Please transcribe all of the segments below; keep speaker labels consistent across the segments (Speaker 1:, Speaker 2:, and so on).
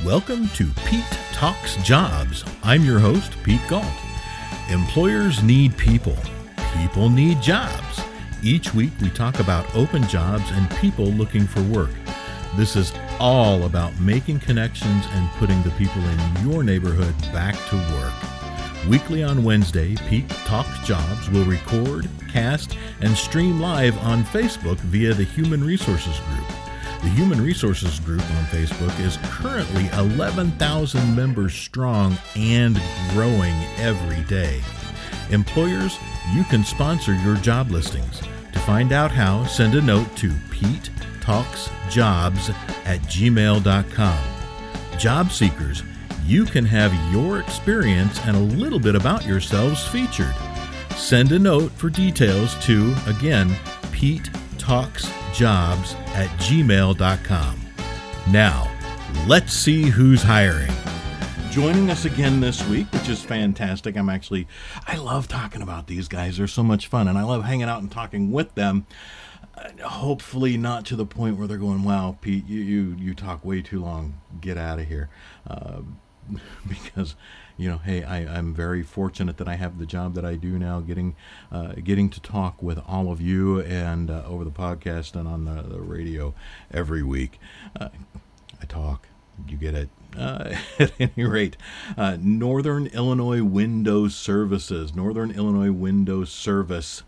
Speaker 1: Welcome to Pete Talks Jobs. I'm your host, Pete Gault. Employers need people, people need jobs. Each week we talk about open jobs and people looking for work. This is all about making connections and putting the people in your neighborhood back to work. Weekly on Wednesday, Pete Talks Jobs will record, cast, and stream live on Facebook via the Human Resources Group. The Human Resources Group on Facebook is currently 11,000 members strong and growing every day. Employers, you can sponsor your job listings. To find out how, send a note to Pete Talks Jobs at gmail.com. Job seekers, you can have your experience and a little bit about yourselves featured. Send a note for details to, again, Pete Talks Jobs at gmail.com. Now, let's see who's hiring. Joining us again this week, which is fantastic. I'm actually, I love talking about these guys. They're so much fun, and I love hanging out and talking with them hopefully not to the point where they're going, "Wow, Pete, you you, you talk way too long. Get out of here." Uh, because you know, hey, I, I'm very fortunate that I have the job that I do now, getting uh, getting to talk with all of you and uh, over the podcast and on the, the radio every week. Uh, I talk. You get it. Uh, at any rate, uh, Northern Illinois Windows Services, Northern Illinois Windows Service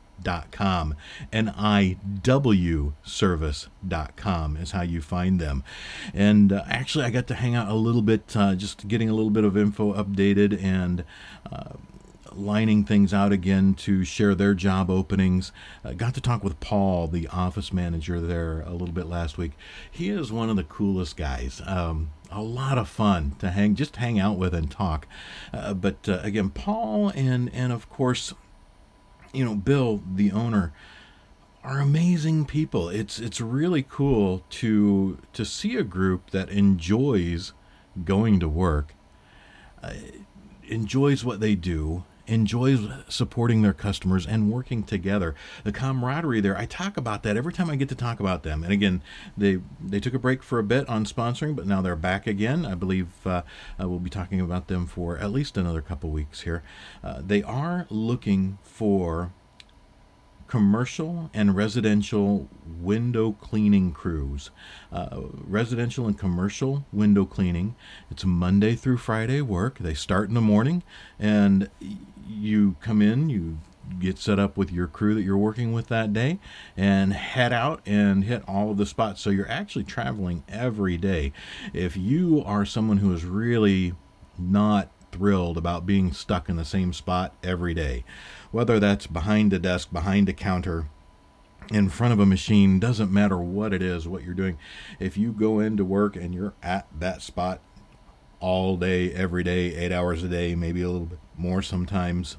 Speaker 1: service.com is how you find them. And uh, actually, I got to hang out a little bit, uh, just getting a little bit of info updated and uh, lining things out again to share their job openings. Uh, got to talk with Paul, the office manager there, a little bit last week. He is one of the coolest guys. Um, a lot of fun to hang, just hang out with and talk. Uh, but uh, again, Paul and and of course you know, Bill, the owner, are amazing people. It's it's really cool to to see a group that enjoys going to work, uh, enjoys what they do, enjoys supporting their customers and working together. The camaraderie there, I talk about that every time I get to talk about them. And again, they they took a break for a bit on sponsoring, but now they're back again. I believe uh, uh, we'll be talking about them for at least another couple weeks here. Uh, they are looking for commercial and residential window cleaning crews. Uh, residential and commercial window cleaning. It's Monday through Friday work. They start in the morning, and you come in, you get set up with your crew that you're working with that day and head out and hit all of the spots. So you're actually traveling every day. If you are someone who is really not thrilled about being stuck in the same spot every day, whether that's behind a desk, behind a counter, in front of a machine, doesn't matter what it is, what you're doing. If you go into work and you're at that spot all day, every day, eight hours a day, maybe a little bit more sometimes,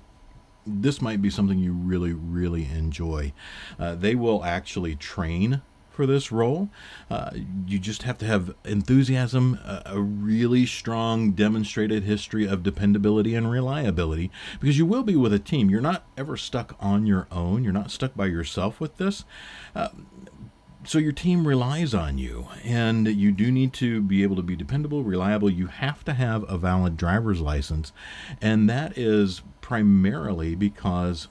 Speaker 1: this might be something you really, really enjoy. Uh, they will actually train for this role. Uh, you just have to have enthusiasm, a, a, really strong demonstrated history of dependability and reliability, because you will be with a team. You're not ever stuck on your own, you're not stuck by yourself with this. Uh, so your team relies on you and you do need to be able to be dependable reliable you have to have a valid driver's license and that is primarily because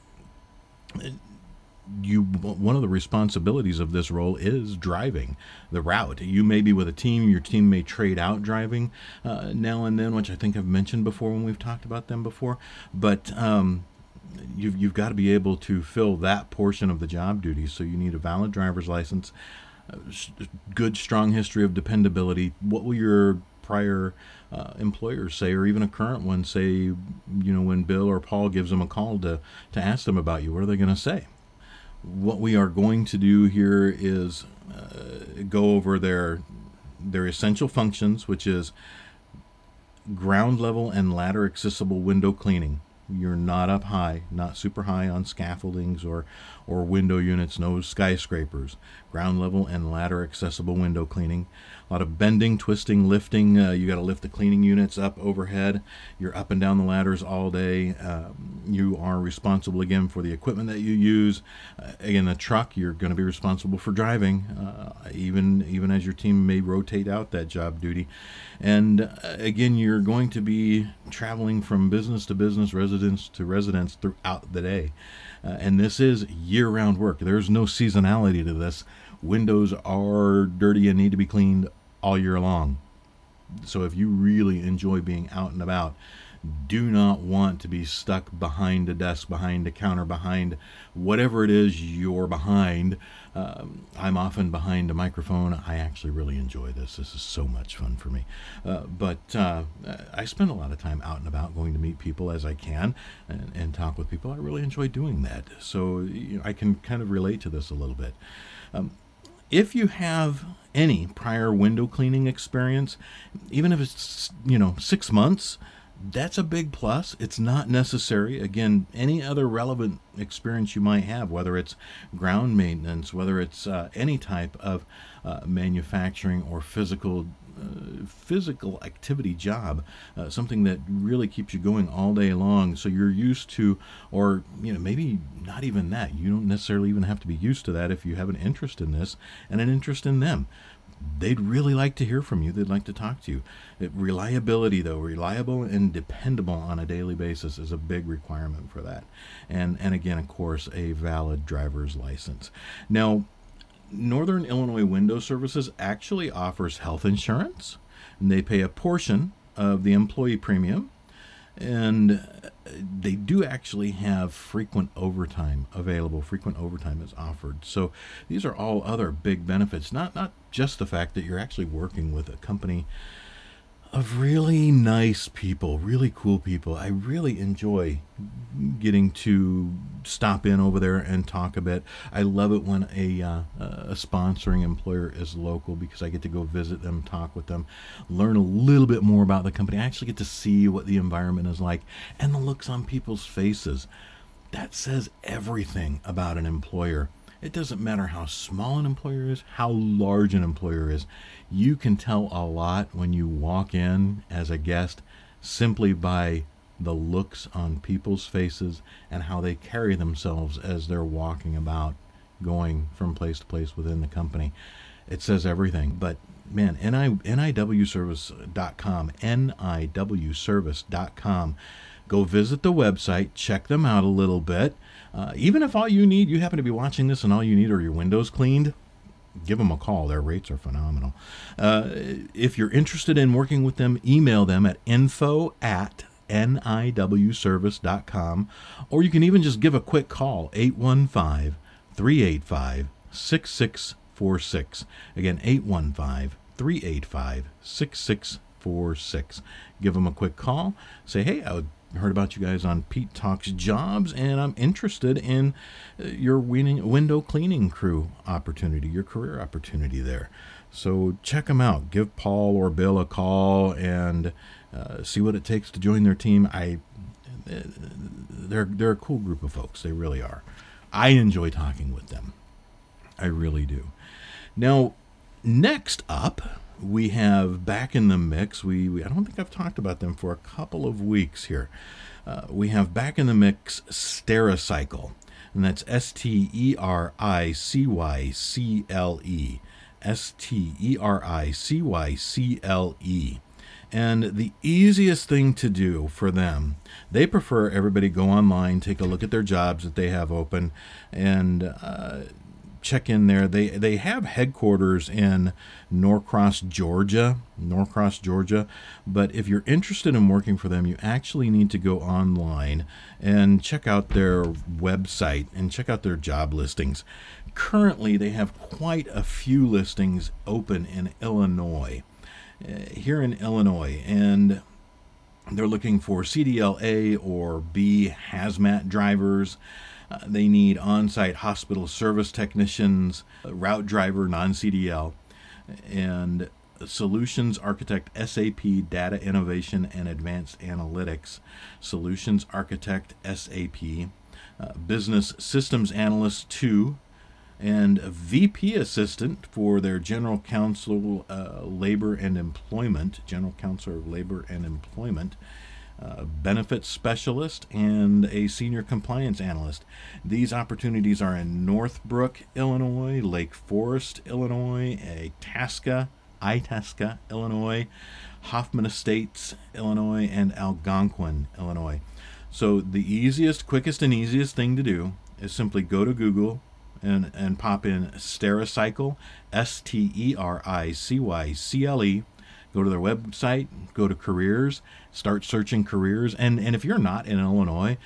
Speaker 1: you one of the responsibilities of this role is driving the route. You may be with a team, your team may trade out driving uh, now and then, which I think I've mentioned before when we've talked about them before. But um, you've you've got to be able to fill that portion of the job duties. So you need a valid driver's license, good strong history of dependability. What will your prior uh, employers say, or even a current one say, you know, when Bill or Paul gives them a call to to ask them about you, what are they going to say? what we are going to do here is uh, go over their their essential functions, which is ground level and ladder accessible window cleaning. You're not up high, not super high on scaffoldings or or window units, no skyscrapers, ground level and ladder accessible window cleaning. A lot of bending, twisting, lifting. Uh, you got to lift the cleaning units up overhead. You're up and down the ladders all day. Um, you are responsible again for the equipment that you use. Uh, again, the truck you're going to be responsible for driving, uh, even even as your team may rotate out that job duty. And uh, again, you're going to be traveling from business to business, residence to residence throughout the day. Uh, and this is year round work. There's no seasonality to this. Windows are dirty and need to be cleaned all year long. So if you really enjoy being out and about, do not want to be stuck behind a desk, behind a counter, behind whatever it is you're behind. Um, I'm often behind a microphone. I actually really enjoy this. This is so much fun for me. Uh, but uh, I spend a lot of time out and about going to meet people as I can and, and talk with people. I really enjoy doing that. So you know, I can kind of relate to this a little bit. Um, if you have any prior window cleaning experience, even if it's, you know, six months, that's a big plus. It's not necessary. Again, any other relevant experience you might have, whether it's ground maintenance, whether it's uh, any type of uh, manufacturing or physical physical activity job, uh, something that really keeps you going all day long. So you're used to, or you know, maybe not even that. You don't necessarily even have to be used to that if you have an interest in this and an interest in them. They'd really like to hear from you. They'd like to talk to you. It, reliability, though, reliable and dependable on a daily basis is a big requirement for that. And and again, of course, a valid driver's license. Now, Northern Illinois Window Services actually offers health insurance, and they pay a portion of the employee premium. And uh, they do actually have frequent overtime available. Frequent overtime is offered. So these are all other big benefits. Not not just the fact that you're actually working with a company of really nice people, really cool people. I really enjoy getting to stop in over there and talk a bit. I love it when a, uh, a sponsoring employer is local because I get to go visit them, talk with them, learn a little bit more about the company. I actually get to see what the environment is like and the looks on people's faces. That says everything about an employer. It doesn't matter how small an employer is, how large an employer is. You can tell a lot when you walk in as a guest simply by the looks on people's faces and how they carry themselves as they're walking about, going from place to place within the company. It says everything. But man, NI, NIWservice.com, NIWservice.com. Go visit the website, check them out a little bit. Uh, even if all you need, you happen to be watching this and all you need are your windows cleaned, give them a call. Their rates are phenomenal. Uh, if you're interested in working with them, email them at info at niwservice.com, or you can even just give a quick call 815 385 6646. Again, 815 385 6646. Give them a quick call. Say, hey, I would heard about you guys on Pete Talks Jobs, and I'm interested in uh, your window cleaning crew opportunity, your career opportunity there. So check them out. Give Paul or Bill a call and uh, see what it takes to join their team. I, uh, they're they're a cool group of folks. They really are. I enjoy talking with them. I really do. Now, next up we have back in the mix. We, we, I don't think I've talked about them for a couple of weeks here. Uh, we have back in the mix Stericycle, and that's S T E R I C Y C L E. S T E R I C Y C L E. And the easiest thing to do for them, they prefer everybody go online, take a look at their jobs that they have open, and uh, check in there. They they have headquarters in Norcross, Georgia, Norcross, Georgia. But if you're interested in working for them, you actually need to go online and check out their website and check out their job listings. Currently, they have quite a few listings open in Illinois. Uh, here in Illinois, and they're looking for CDLA or B hazmat drivers. Uh, they need on site hospital service technicians, route driver, non CDL, and solutions architect SAP data innovation and advanced analytics, solutions architect SAP, uh, Business Systems Analyst 2, and VP Assistant for their General Counsel uh, Labor and Employment, General Counsel of Labor and Employment. Benefits specialist and a senior compliance analyst. These opportunities are in Northbrook, Illinois, Lake Forest, Illinois, Itasca, Itasca, Illinois, Hoffman Estates, Illinois, and Algonquin, Illinois. So the easiest, quickest, and easiest thing to do is simply go to Google and, and pop in Stericycle, S T E R I C Y C L E go to their website, go to careers, start searching careers. And, and if you're not in Illinois,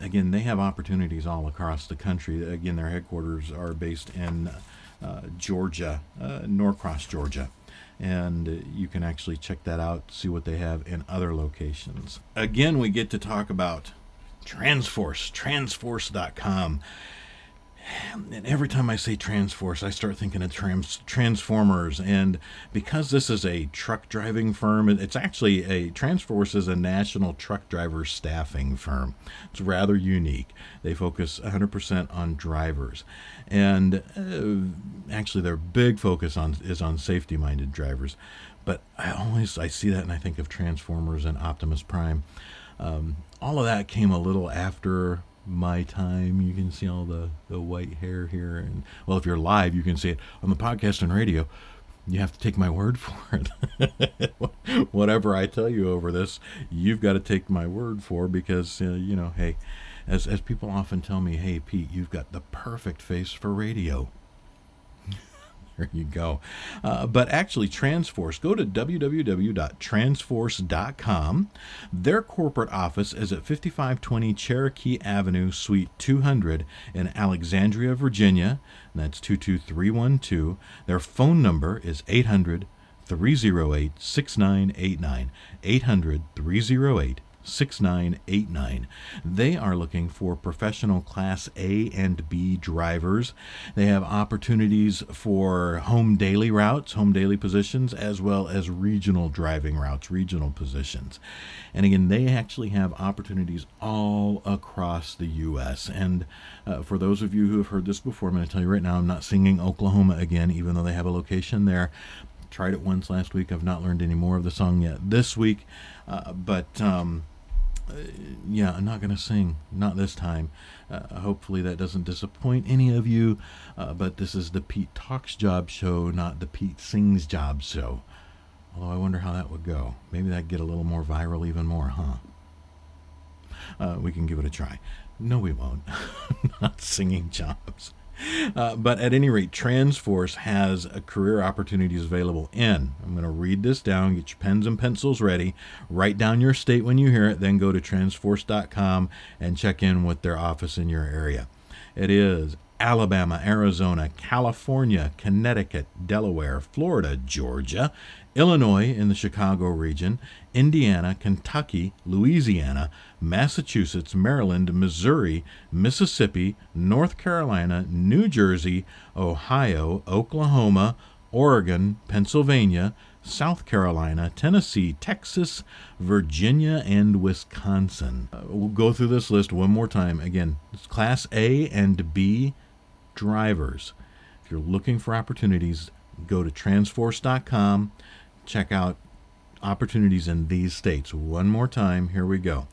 Speaker 1: again, they have opportunities all across the country. Again, their headquarters are based in uh, Georgia, uh, Norcross, Georgia. And you can actually check that out, see what they have in other locations. Again, we get to talk about Transforce, transforce.com and every time I say Transforce, I start thinking of trans- Transformers. And because this is a truck driving firm, it's actually a Transforce is a national truck driver staffing firm. It's rather unique. They focus 100% on drivers, and uh, actually their big focus on is on safety minded drivers. But I always I see that and I think of Transformers and Optimus Prime. Um, all of that came a little after my time. You can see all the, the white hair here. And well, if you're live, you can see it on the podcast and radio. You have to take my word for it. Whatever I tell you over this, you've got to take my word for because uh, you know, hey, as as people often tell me, hey Pete, you've got the perfect face for radio. There you go. Uh, but actually, Transforce, go to www.transforce.com. Their corporate office is at 5520 Cherokee Avenue, Suite 200 in Alexandria, Virginia. That's 22312. Their phone number is 800 308 6989. 800 308 6989. They are looking for professional Class A and B drivers. They have opportunities for home daily routes, home daily positions, as well as regional driving routes, regional positions. And again, they actually have opportunities all across the U.S. And uh, for those of you who have heard this before, I'm going to tell you right now, I'm not singing Oklahoma again, even though they have a location there tried it once last week. I've not learned any more of the song yet this week, uh, but um, uh, yeah, I'm not going to sing. Not this time. Uh, hopefully that doesn't disappoint any of you. Uh, but this is the Pete Talks Job Show, not the Pete Sings Job Show. Although I wonder how that would go. Maybe that'd get a little more viral, even more, huh? Uh, we can give it a try. No, we won't. not singing jobs. Uh, but at any rate, Transforce has career opportunities available in. I'm going to read this down. Get your pens and pencils ready. Write down your state when you hear it. Then go to transforce.com and check in with their office in your area. It is Alabama, Arizona, California, Connecticut, Delaware, Florida, Georgia, Illinois in the Chicago region, Indiana, Kentucky, Louisiana, Massachusetts, Maryland, Missouri, Mississippi, North Carolina, New Jersey, Ohio, Oklahoma, Oregon, Pennsylvania, South Carolina, Tennessee, Texas, Virginia, and Wisconsin. Uh, we'll go through this list one more time. Again, Class A and B drivers. If you're looking for opportunities, go to transforce.com check out opportunities in these states. One more time, here we go.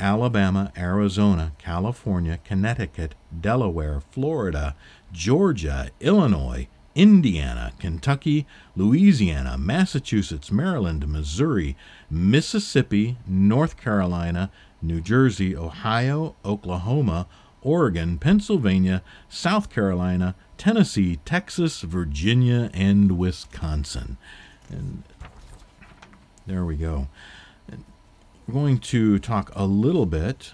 Speaker 1: Alabama, Arizona, California, Connecticut, Delaware, Florida, Georgia, Illinois, Indiana, Kentucky, Louisiana, Massachusetts, Maryland, Missouri, Mississippi, North Carolina, New Jersey, Ohio, Oklahoma, Oregon, Pennsylvania, South Carolina, Tennessee, Texas, Virginia, and Wisconsin. And there we go. We're going to talk a little bit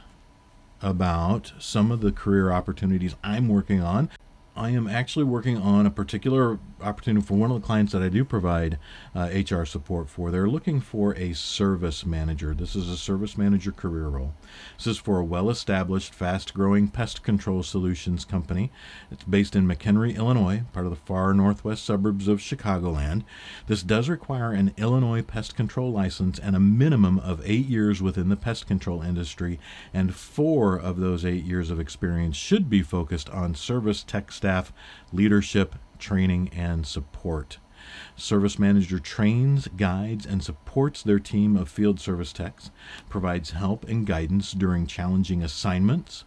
Speaker 1: about some of the career opportunities I'm working on. I am actually working on a particular opportunity for one of the clients that I do provide uh, HR support for. They're looking for a service manager. This is a service manager career role. This is for a well established, fast growing pest control solutions company. It's based in McHenry, Illinois, part of the far northwest suburbs of Chicagoland. This does require an Illinois pest control license and a minimum of eight years within the pest control industry, and four of those eight years of experience should be focused on service tech staff, leadership, training, and support. Service Manager trains, guides, and supports their team of field service techs, provides help and guidance during challenging assignments,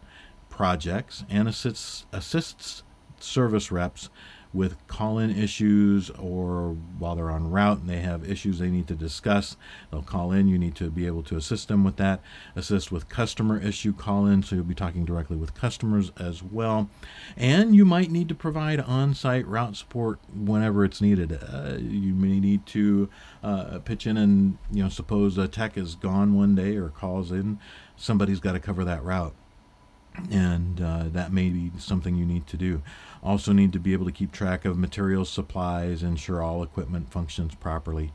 Speaker 1: projects, and assists, assists service reps with call in issues or while they're on route and they have issues they need to discuss. They'll call in. You need to be able to assist them with that. Assist with customer issue call in, so you'll be talking directly with customers as well. And you might need to provide on site route support whenever it's needed. Uh, you may need to uh, pitch in and, you know, suppose a tech is gone one day or calls in, somebody's got to cover that route and uh, that may be something you need to do. Also, need to be able to keep track of materials, supplies, ensure all equipment functions properly.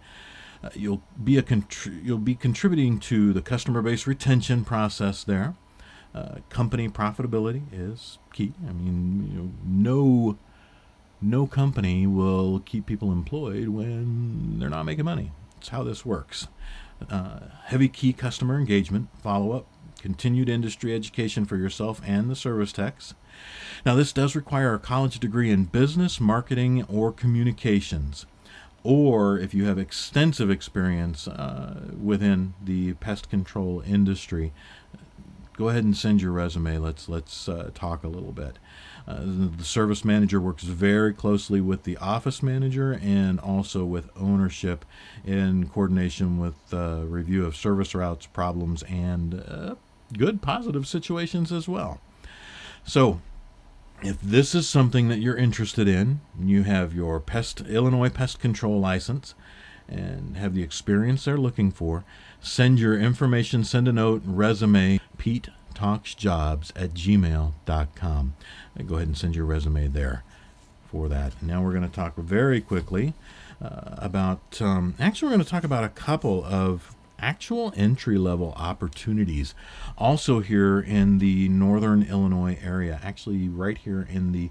Speaker 1: Uh, you'll be a contri- you'll be contributing to the customer base retention process there. Uh, company profitability is key. I mean, you know, no no company will keep people employed when they're not making money. It's how this works. Uh, heavy key customer engagement, follow up, continued industry education for yourself and the service techs. Now, this does require a college degree in business, marketing, or communications. Or if you have extensive experience uh, within the pest control industry, go ahead and send your resume. Let's let's uh, talk a little bit. Uh, the service manager works very closely with the office manager and also with ownership in coordination with uh, review of service routes, problems, and uh, good positive situations as well. So, if this is something that you're interested in, you have your pest Illinois pest control license and have the experience they're looking for, send your information, send a note, resume, Pete Talks Jobs at gmail.com. Go ahead and send your resume there for that. Now we're going to talk very quickly uh, about, um, actually, we're going to talk about a couple of actual entry level opportunities also here in the northern Illinois area, actually, right here in the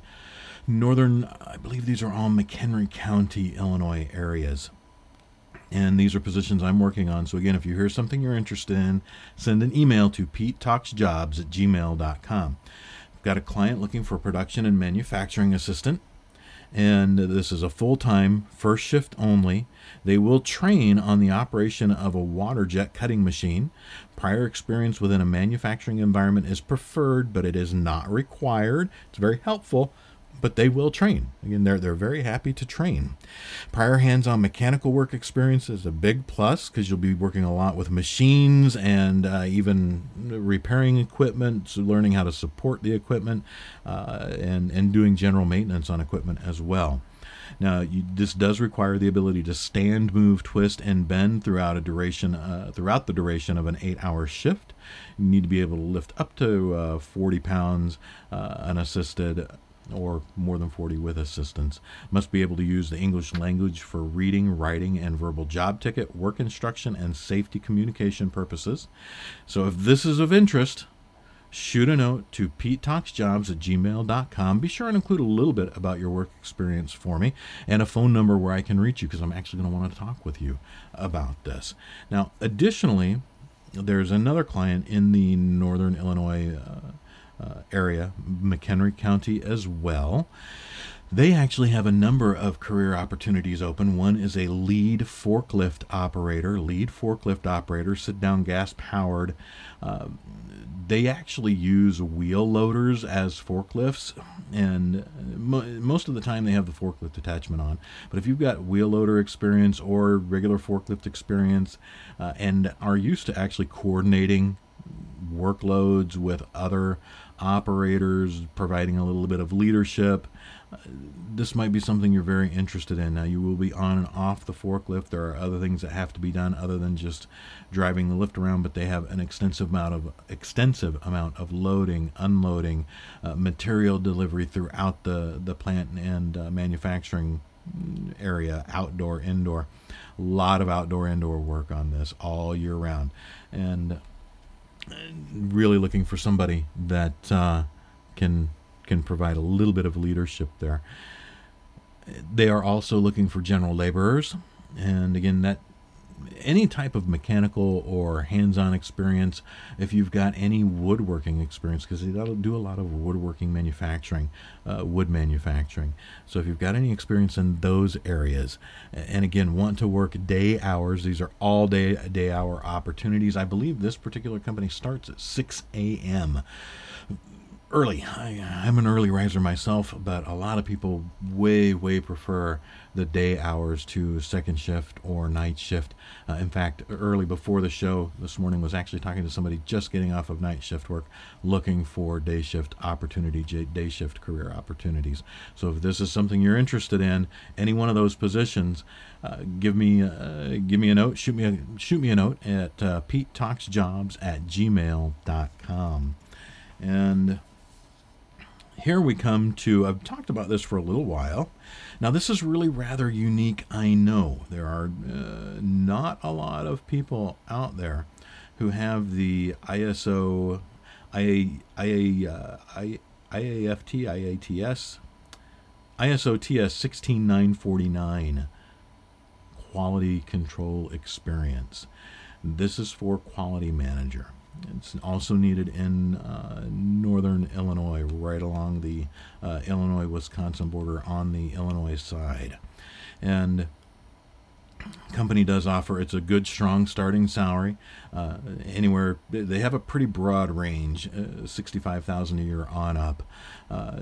Speaker 1: northern, I believe these are all McHenry County, Illinois areas. And these are positions I'm working on. So, again, if you hear something you're interested in, send an email to petetalksjobs at gmail.com. I've got a client looking for a production and manufacturing assistant and this is a full time, first shift only. They will train on the operation of a water jet cutting machine. Prior experience within a manufacturing environment is preferred, but it is not required. It's very helpful but they will train. Again, they're, they're very happy to train. Prior hands on mechanical work experience is a big plus because you'll be working a lot with machines and uh, even repairing equipment, so learning how to support the equipment, uh, and, and doing general maintenance on equipment as well. Now, you, this does require the ability to stand, move, twist, and bend throughout a duration uh, throughout the duration of an eight-hour shift. You need to be able to lift up to uh, 40 pounds uh, unassisted or more than 40 with assistance. Must be able to use the English language for reading, writing, and verbal job ticket, work instruction, and safety communication purposes. So if this is of interest, shoot a note to petetalksjobs at gmail.com. Be sure and include a little bit about your work experience for me and a phone number where I can reach you because I'm actually going to want to talk with you about this. Now, additionally, there's another client in the northern Illinois uh, uh, area, McHenry County as well. They actually have a number of career opportunities open. One is a lead forklift operator, lead forklift operator, sit down gas powered. Uh, they actually use wheel loaders as forklifts, and mo- most of the time they have the forklift attachment on. But if you've got wheel loader experience or regular forklift experience uh, and are used to actually coordinating workloads with other operators, providing a little bit of leadership. This might be something you're very interested in. Now, you will be on and off the forklift. There are other things that have to be done other than just driving the lift around, but they have an extensive amount of extensive amount of loading, unloading, uh, material delivery throughout the the plant and uh, manufacturing area, outdoor, indoor. A lot of outdoor, indoor work on this all year round. And really looking for somebody that uh, can can provide a little bit of leadership there. They are also looking for general laborers, and again, that any type of mechanical or hands-on experience if you've got any woodworking experience because they do a lot of woodworking manufacturing uh, wood manufacturing. So if you've got any experience in those areas and again want to work day hours these are all day day hour opportunities. I believe this particular company starts at 6 a.m early. I, am an early riser myself, but a lot of people way, way prefer the day hours to second shift or night shift. Uh, in fact, early before the show this morning was actually talking to somebody just getting off of night shift work, looking for day shift opportunity, day shift career opportunities. So if this is something you're interested in, any one of those positions, uh, give me uh, give me a note. Shoot me a shoot me a note at uh, PeteTalksJobs at gmail.com. And here we come to, I've talked about this for a little while. Now, this is really rather unique, I know. There are uh, not a lot of people out there who have the ISO, IA, IA, uh, IAFT, IATS, ISO TS 16949 quality control experience. This is for quality manager. It's also needed in uh, northern Illinois, right along the uh, Illinois Wisconsin border on the Illinois side. And company does offer it's a good strong starting salary uh, anywhere they have a pretty broad range uh, 65000 a year on up uh,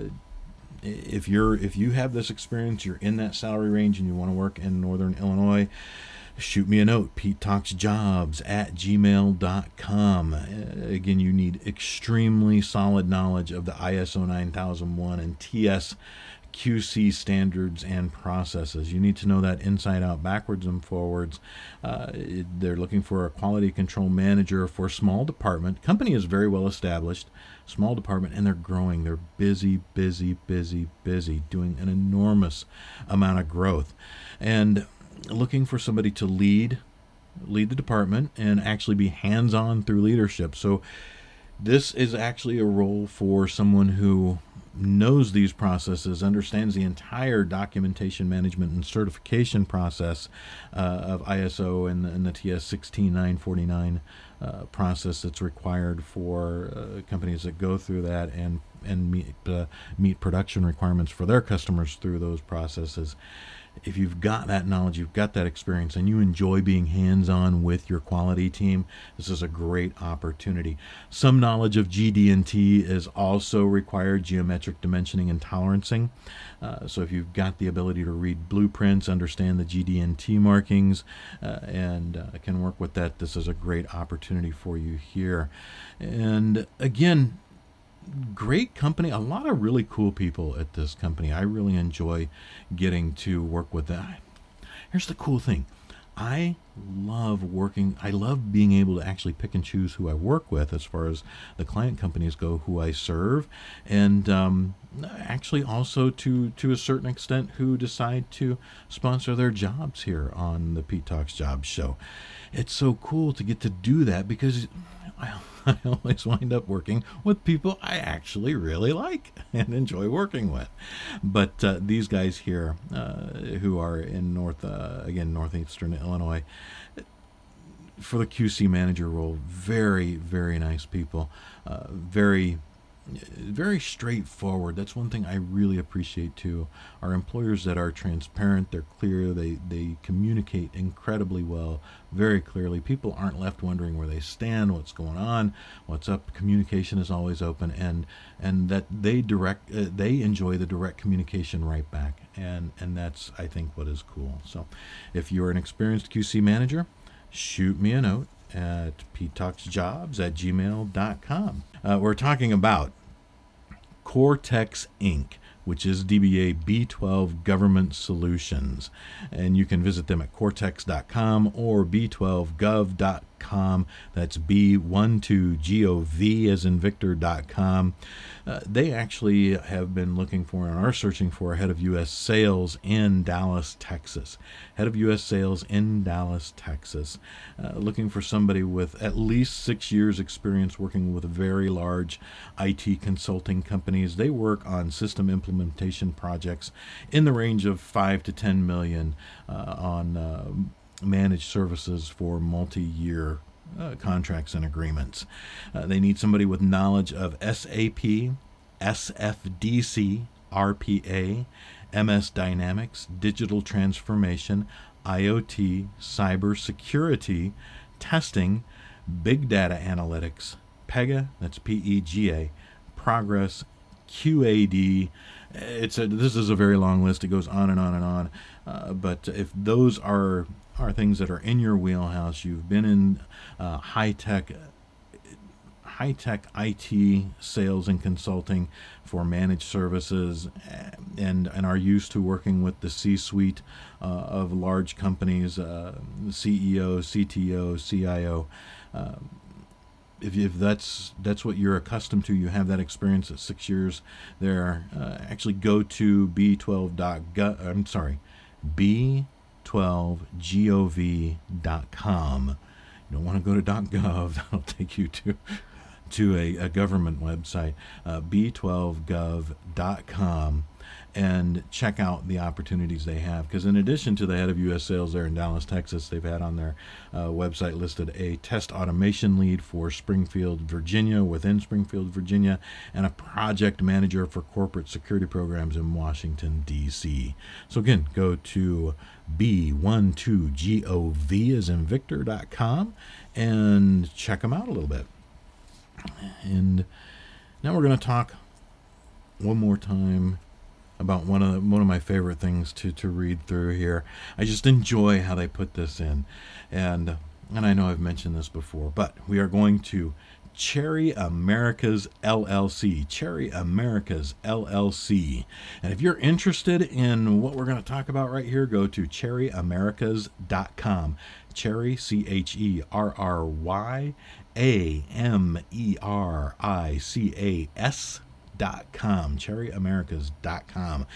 Speaker 1: if you're if you have this experience you're in that salary range and you want to work in northern illinois shoot me a note, Pete Talks Jobs at gmail.com. Again, you need extremely solid knowledge of the ISO 9001 and TS QC standards and processes. You need to know that inside out, backwards and forwards. Uh, they're looking for a quality control manager for small department. Company is very well established, small department, and they're growing. They're busy, busy, busy, busy, doing an enormous amount of growth. And looking for somebody to lead lead the department and actually be hands-on through leadership. So this is actually a role for someone who knows these processes, understands the entire documentation management and certification process uh, of ISO and, and, the TS 16949 uh, process that's required for uh, companies that go through that and and meet uh, meet production requirements for their customers through those processes if you've got that knowledge, you've got that experience, and you enjoy being hands on with your quality team, this is a great opportunity. Some knowledge of GD&T is also required geometric dimensioning and tolerancing. Uh, so if you've got the ability to read blueprints, understand the GD&T markings, uh, and uh, can work with that, this is a great opportunity for you here. And again, great company, a lot of really cool people at this company. I really enjoy getting to work with them. Here's the cool thing I love working, I love being able to actually pick and choose who I work with as far as the client companies go, who I serve, and um, actually also to, to a certain extent who decide to sponsor their jobs here on the Pete Talks Jobs show. It's so cool to get to do that because. Well, I always wind up working with people I actually really like and enjoy working with. But uh, these guys here, uh, who are in North, uh, again, northeastern Illinois, for the QC manager role, very, very nice people, uh, very very straightforward. That's one thing I really appreciate too. Our employers that are transparent, they're clear, they they communicate incredibly well, very clearly. People aren't left wondering where they stand, what's going on, what's up. Communication is always open, and and that they direct uh, they enjoy the direct communication right back, and and that's I think what is cool. So, if you're an experienced QC manager, shoot me a note at petetalksjobs at gmail.com. Uh, we're talking about CorTechs Inc., which is DBA B12 Government Solutions. And you can visit them at cortex.com or b12gov.com B12gov.com. That's B12gov as in Victor.com. Uh, they actually have been looking for and are searching for a head of U.S. sales in Dallas, Texas. Head of U.S. sales in Dallas, Texas. Uh, looking for somebody with at least six years' experience working with very large IT consulting companies. They work on system implementation projects in the range of five to ten million uh, on uh, managed services for multi-year uh, contracts and agreements. Uh, they need somebody with knowledge of SAP, SFDC, RPA, MS Dynamics, digital transformation, IoT, cybersecurity, testing, big data analytics, PEGA, that's P E G A, progress, QAD. It's a, this is a very long list. It goes on and on and on. Uh, but if those are are things that are in your wheelhouse. You've been in uh, high tech high tech IT sales and consulting for managed services and, and are used to working with the C suite uh, of large companies, uh, CEO, CTO, CIO. Uh, if, if that's that's what you're accustomed to, you have that experience at six years there. Uh, actually, go to b12.gov. I'm sorry, b 12gov.com. You don't want to go to .gov. That'll take you to to a, a government website, uh, b12gov.com and check out the opportunities they have. Because in addition to the head of U.S. sales there in Dallas, Texas, they've had on their uh, website listed a test automation lead for Springfield, Virginia, within Springfield, Virginia, and a project manager for corporate security programs in Washington, D.C. So again, go to b12gov is in Victor.com and check them out a little bit. And now we're going to talk one more time about one of the, one of my favorite things to to read through here. I just enjoy how they put this in, and and I know I've mentioned this before, but we are going to Cherry Americas LLC. Cherry Americas LLC. And if you're interested in what we're going to talk about right here, go to cherryamericas.com. Cherry, C H E R R Y A M E R I C A S cherryamericas.com cherryamericas.com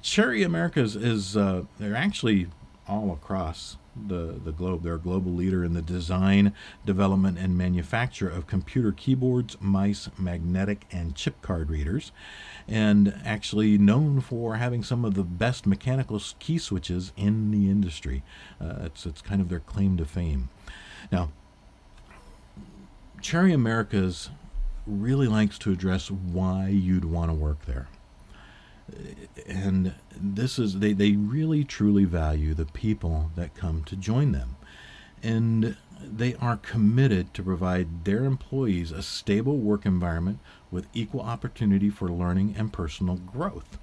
Speaker 1: cherry americas is uh, they're actually all across the, the globe. They're a global leader in the design development and manufacture of computer keyboards mice magnetic and chip card readers and actually known for having some of the best mechanical key switches in the industry. Uh, it's, it's kind of their claim to fame. Now cherry americas really likes to address why you'd want to work there. And this is, they, they really truly value the people that come to join them. And they are committed to provide their employees a stable work environment with equal opportunity for learning and personal growth.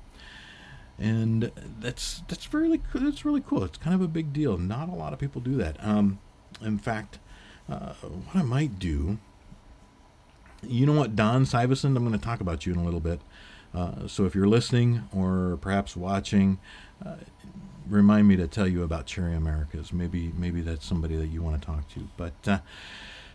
Speaker 1: And that's that's really that's really cool. It's kind of a big deal. Not a lot of people do that. Um, in fact, uh, what I might do you know what, Don Sivesind, I'm going to talk about you in a little bit. Uh, so if you're listening or perhaps watching, uh, remind me to tell you about Cherry Americas. Maybe maybe that's somebody that you want to talk to. But uh,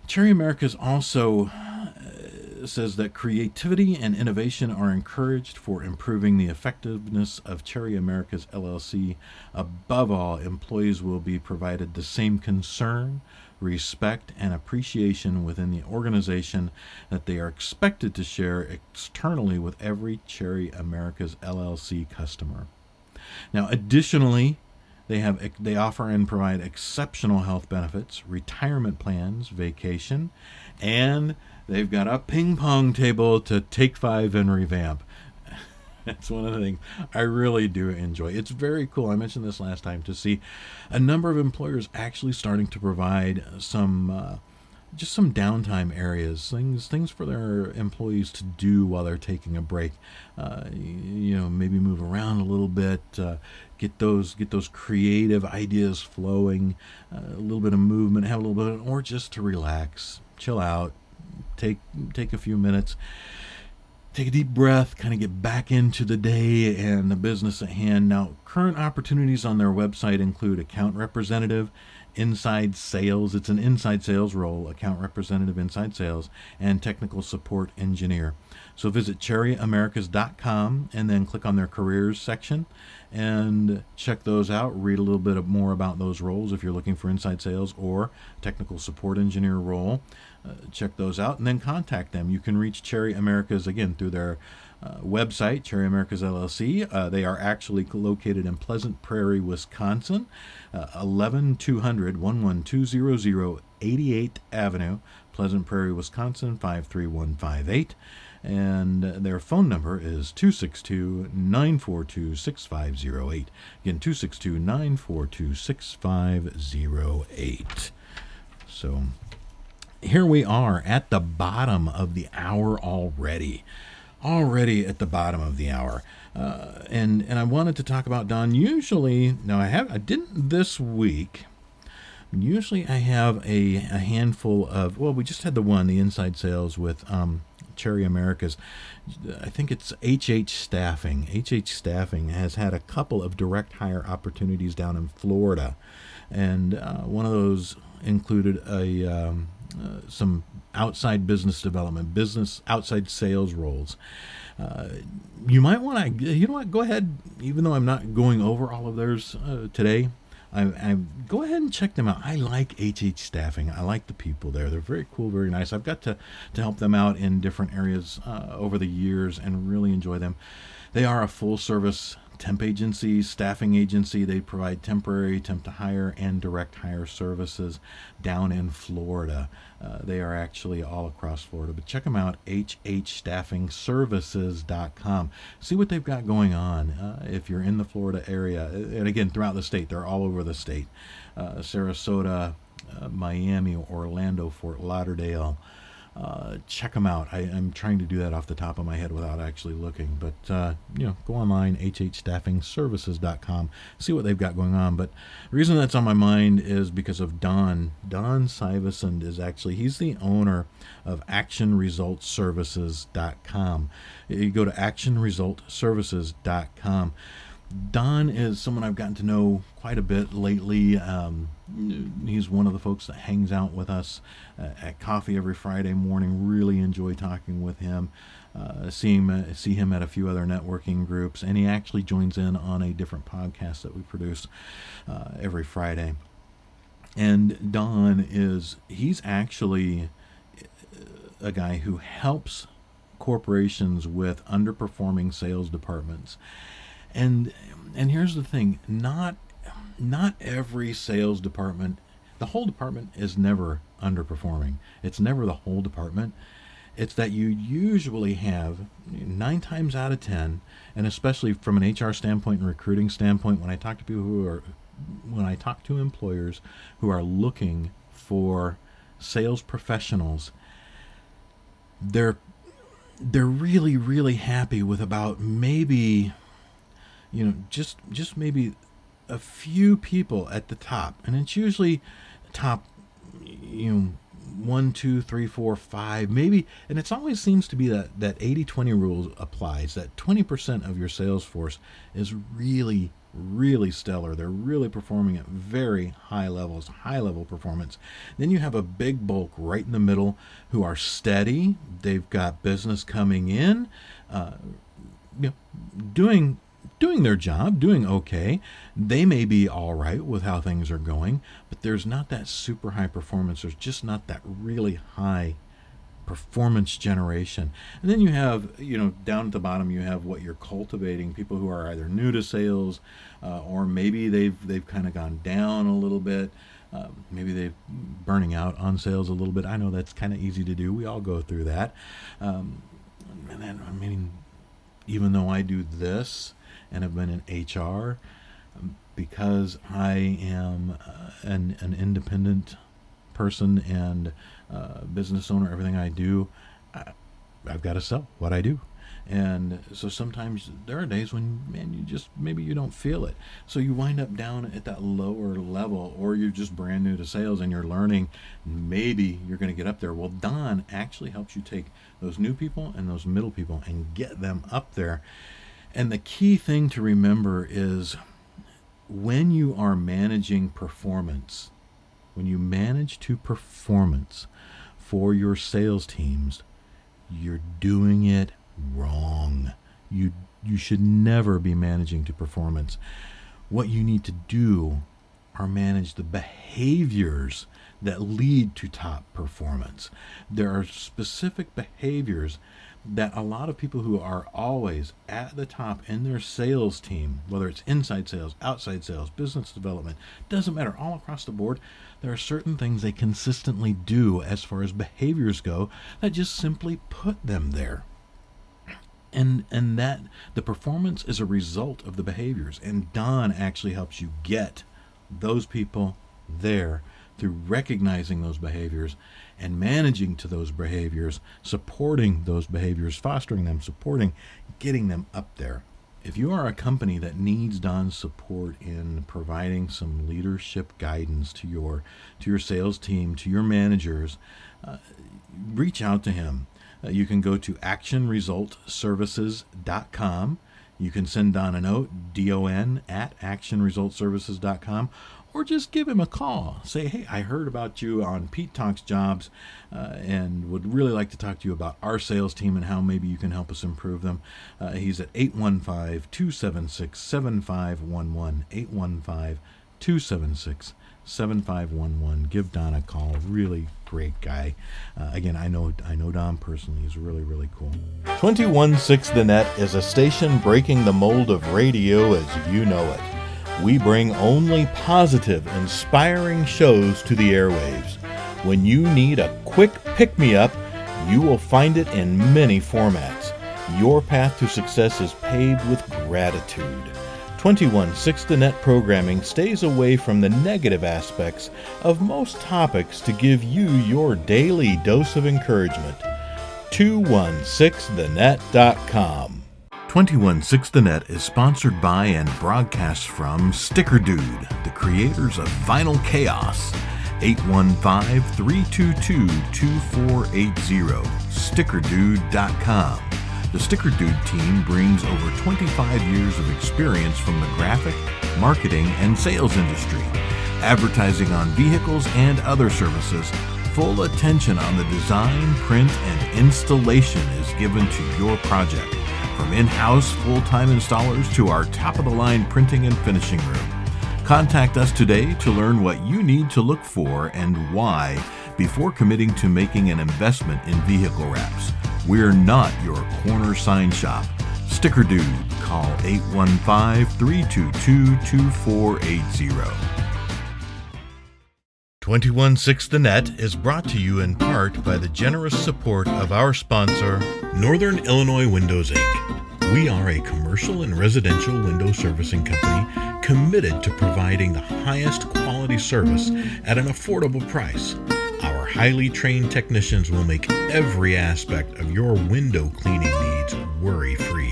Speaker 1: Cherry Americas also uh, says that creativity and innovation are encouraged for improving the effectiveness of Cherry Americas LLC. Above all, employees will be provided the same concern, respect, and appreciation within the organization that they are expected to share externally with every Cherry Americas LLC customer. Now, additionally, they have they offer and provide exceptional health benefits, retirement plans, vacation, and they've got a ping pong table to take five and revamp. That's one of the things I really do enjoy. It's very cool. I mentioned this last time to see a number of employers actually starting to provide some uh, just some downtime areas, things things for their employees to do while they're taking a break. Uh, you know, maybe move around a little bit, uh, get those get those creative ideas flowing, uh, a little bit of movement, have a little bit, or just to relax, chill out, take take a few minutes take a deep breath, kind of get back into the day and the business at hand. Now, current opportunities on their website include account representative, inside sales. It's an inside sales role, account representative, inside sales, and technical support engineer. So visit cherryamericas.com and then click on their careers section and check those out. Read a little bit more about those roles if you're looking for inside sales or technical support engineer role. Uh, check those out and then contact them. You can reach Cherry Americas again through their uh, website, Cherry Americas LLC. Uh, they are actually located in Pleasant Prairie, Wisconsin, uh, 11200 11200 88th Avenue, Pleasant Prairie, Wisconsin, 53158 and their phone number is 262 942 6508. Again, 262 942 6508. So here we are at the bottom of the hour already. Already at the bottom of the hour. Uh, and and I wanted to talk about Don. Usually, no, I have I didn't this week. Usually, I have a, a handful of. Well, we just had the one, the inside sales with um, Cherry Americas. I think it's HH Staffing. HH Staffing has had a couple of direct hire opportunities down in Florida, and uh, one of those included a um, uh, some outside business development, business outside sales roles. Uh, you might want to, you know what, go ahead, even though I'm not going over all of theirs uh, today, I, I, go ahead and check them out. I like HH Staffing. I like the people there. They're very cool, very nice. I've got to, to help them out in different areas uh, over the years and really enjoy them. They are a full service temp agency, staffing agency. They provide temporary, temp to hire, and direct hire services down in Florida. Uh, they are actually all across Florida, but check them out, hhstaffingservices.com. See what they've got going on uh, if you're in the Florida area. And again, throughout the state, they're all over the state uh, Sarasota, uh, Miami, Orlando, Fort Lauderdale uh, check them out. I, am trying to do that off the top of my head without actually looking, but uh, you know, go online hhstaffingservices.com, see what they've got going on. But the reason that's on my mind is because of Don. Don Sivesind is actually he's the owner of ActionResultServices.com. You go to ActionResultServices.com. Don is someone I've gotten to know quite a bit lately. Um, he's one of the folks that hangs out with us uh, at coffee every Friday morning. Really enjoy talking with him. Uh, see him uh, see him at a few other networking groups, and he actually joins in on a different podcast that we produce uh, every Friday. And Don is he's actually a guy who helps corporations with underperforming sales departments and and here's the thing not not every sales department the whole department is never underperforming. It's never the whole department. It's that you usually have nine times out of ten and especially from an hr standpoint and recruiting standpoint when i talk to people who are when i talk to employers who are looking for sales professionals they're they're really really happy with about maybe you know just just maybe a few people at the top. And it's usually top you know one two three four five maybe and it's always seems to be that that 80 20 rule applies that 20% of your sales force is really really stellar. They're really performing at very high levels high level performance. Then you have a big bulk right in the middle who are steady. They've got business coming in uh, you know, doing doing their job, doing okay. They may be all right with how things are going, but there's not that super high performance. There's just not that really high performance generation. And then you have, you know, down at the bottom, you have what you're cultivating people who are either new to sales uh, or maybe they've they've kind of gone down a little bit. Uh, maybe they're burning out on sales a little bit. I know that's kind of easy to do. We all go through that. Um, and then, I mean, even though I do this, and have been in HR because I am uh, an, an independent person and uh, business owner. Everything I do, I, I've got to sell what I do. And so sometimes there are days when, man, you just maybe you don't feel it. So you wind up down at that lower level, or you're just brand new to sales and you're learning. Maybe you're going to get up there. Well, Don actually helps you take those new people and those middle people and get them up there. And the key thing to remember is when you are managing performance, when you manage to performance for your sales teams, you're doing it wrong. You you should never be managing to performance. What you need to do are manage the behaviors that lead to top performance. There are specific behaviors that a lot of people who are always at the top in their sales team, whether it's inside sales, outside sales, business development, doesn't matter, all across the board, there are certain things they consistently do as far as behaviors go that just simply put them there. And and that the performance is a result of the behaviors and Don actually helps you get those people there through recognizing those behaviors and managing to those behaviors, supporting those behaviors, fostering them, supporting, getting them up there. If you are a company that needs Don's support in providing some leadership guidance to your to your sales team, to your managers, uh, reach out to him. Uh, you can go to actionresultservices.com. You can send Don a note, don at actionresultservices.com, or just give him a call. Say, hey, I heard about you on Pete Talks Jobs uh, and would really like to talk to you about our sales team and how maybe you can help us improve them. Uh, he's at 815 276 7511. 815 276 7511. Give Don a call. Really great guy. Uh, again, I know I know Don personally. He's really, really cool. 216 The Net is a station breaking the mold of radio as you know it. We bring only positive, inspiring shows to the airwaves. When you need a quick pick me up, you will find it in many formats. Your path to success is paved with gratitude. 216 The Net programming stays away from the negative aspects of most topics to give you your daily dose of encouragement. 216thenet.com 216 The Net is sponsored by and broadcasts from Sticker Dude, the creators of Vinyl Chaos. 815 322 2480. StickerDude.com. The Sticker Dude team brings over 25 years of experience from the graphic, marketing, and sales industry. Advertising on vehicles and other services, full attention on the design, print, and installation is given to your project from in house full time installers to our top of the line printing and finishing room. Contact us today to learn what you need to look for and why before committing to making an investment in vehicle wraps. We're not your corner sign shop. Sticker Dude, call 815 322 2480. 216 The Net is brought to you in part by the generous support of our sponsor, Northern Illinois Windows Inc. We are a commercial and residential window servicing company committed to providing the highest quality service at an affordable price. Our highly trained technicians will make every aspect of your window cleaning needs worry free.